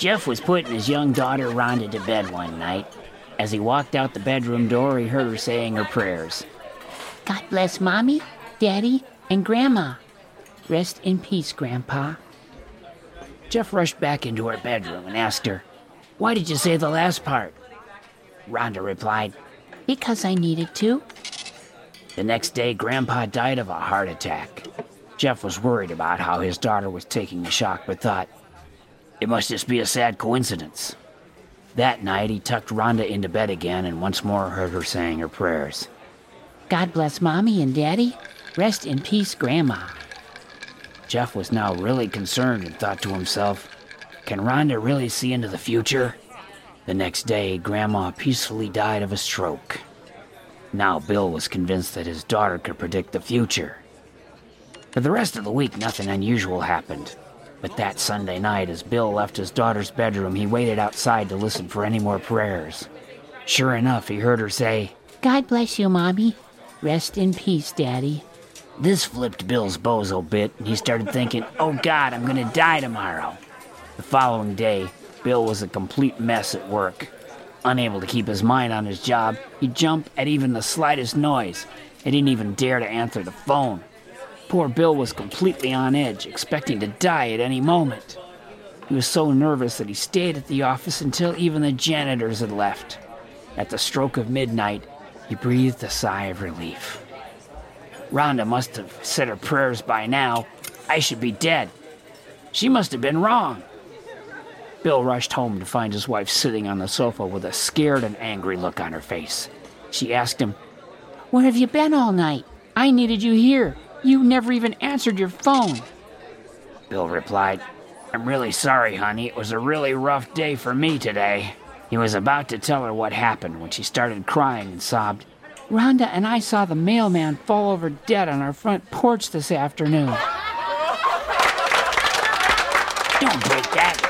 Jeff was putting his young daughter Rhonda to bed one night. As he walked out the bedroom door, he heard her saying her prayers. God bless Mommy, Daddy, and Grandma. Rest in peace, Grandpa. Jeff rushed back into her bedroom and asked her, Why did you say the last part? Rhonda replied, Because I needed to. The next day, Grandpa died of a heart attack. Jeff was worried about how his daughter was taking the shock, but thought, it must just be a sad coincidence. That night, he tucked Rhonda into bed again and once more heard her saying her prayers. God bless Mommy and Daddy. Rest in peace, Grandma. Jeff was now really concerned and thought to himself, Can Rhonda really see into the future? The next day, Grandma peacefully died of a stroke. Now Bill was convinced that his daughter could predict the future. For the rest of the week, nothing unusual happened. But that Sunday night, as Bill left his daughter's bedroom, he waited outside to listen for any more prayers. Sure enough, he heard her say, God bless you, Mommy. Rest in peace, Daddy. This flipped Bill's bozo bit, and he started thinking, oh God, I'm gonna die tomorrow. The following day, Bill was a complete mess at work. Unable to keep his mind on his job, he'd jump at even the slightest noise. He didn't even dare to answer the phone. Poor Bill was completely on edge, expecting to die at any moment. He was so nervous that he stayed at the office until even the janitors had left. At the stroke of midnight, he breathed a sigh of relief. Rhonda must have said her prayers by now. I should be dead. She must have been wrong. Bill rushed home to find his wife sitting on the sofa with a scared and angry look on her face. She asked him, Where have you been all night? I needed you here. You never even answered your phone. Bill replied, I'm really sorry, honey. It was a really rough day for me today. He was about to tell her what happened when she started crying and sobbed, Rhonda and I saw the mailman fall over dead on our front porch this afternoon. Don't break that.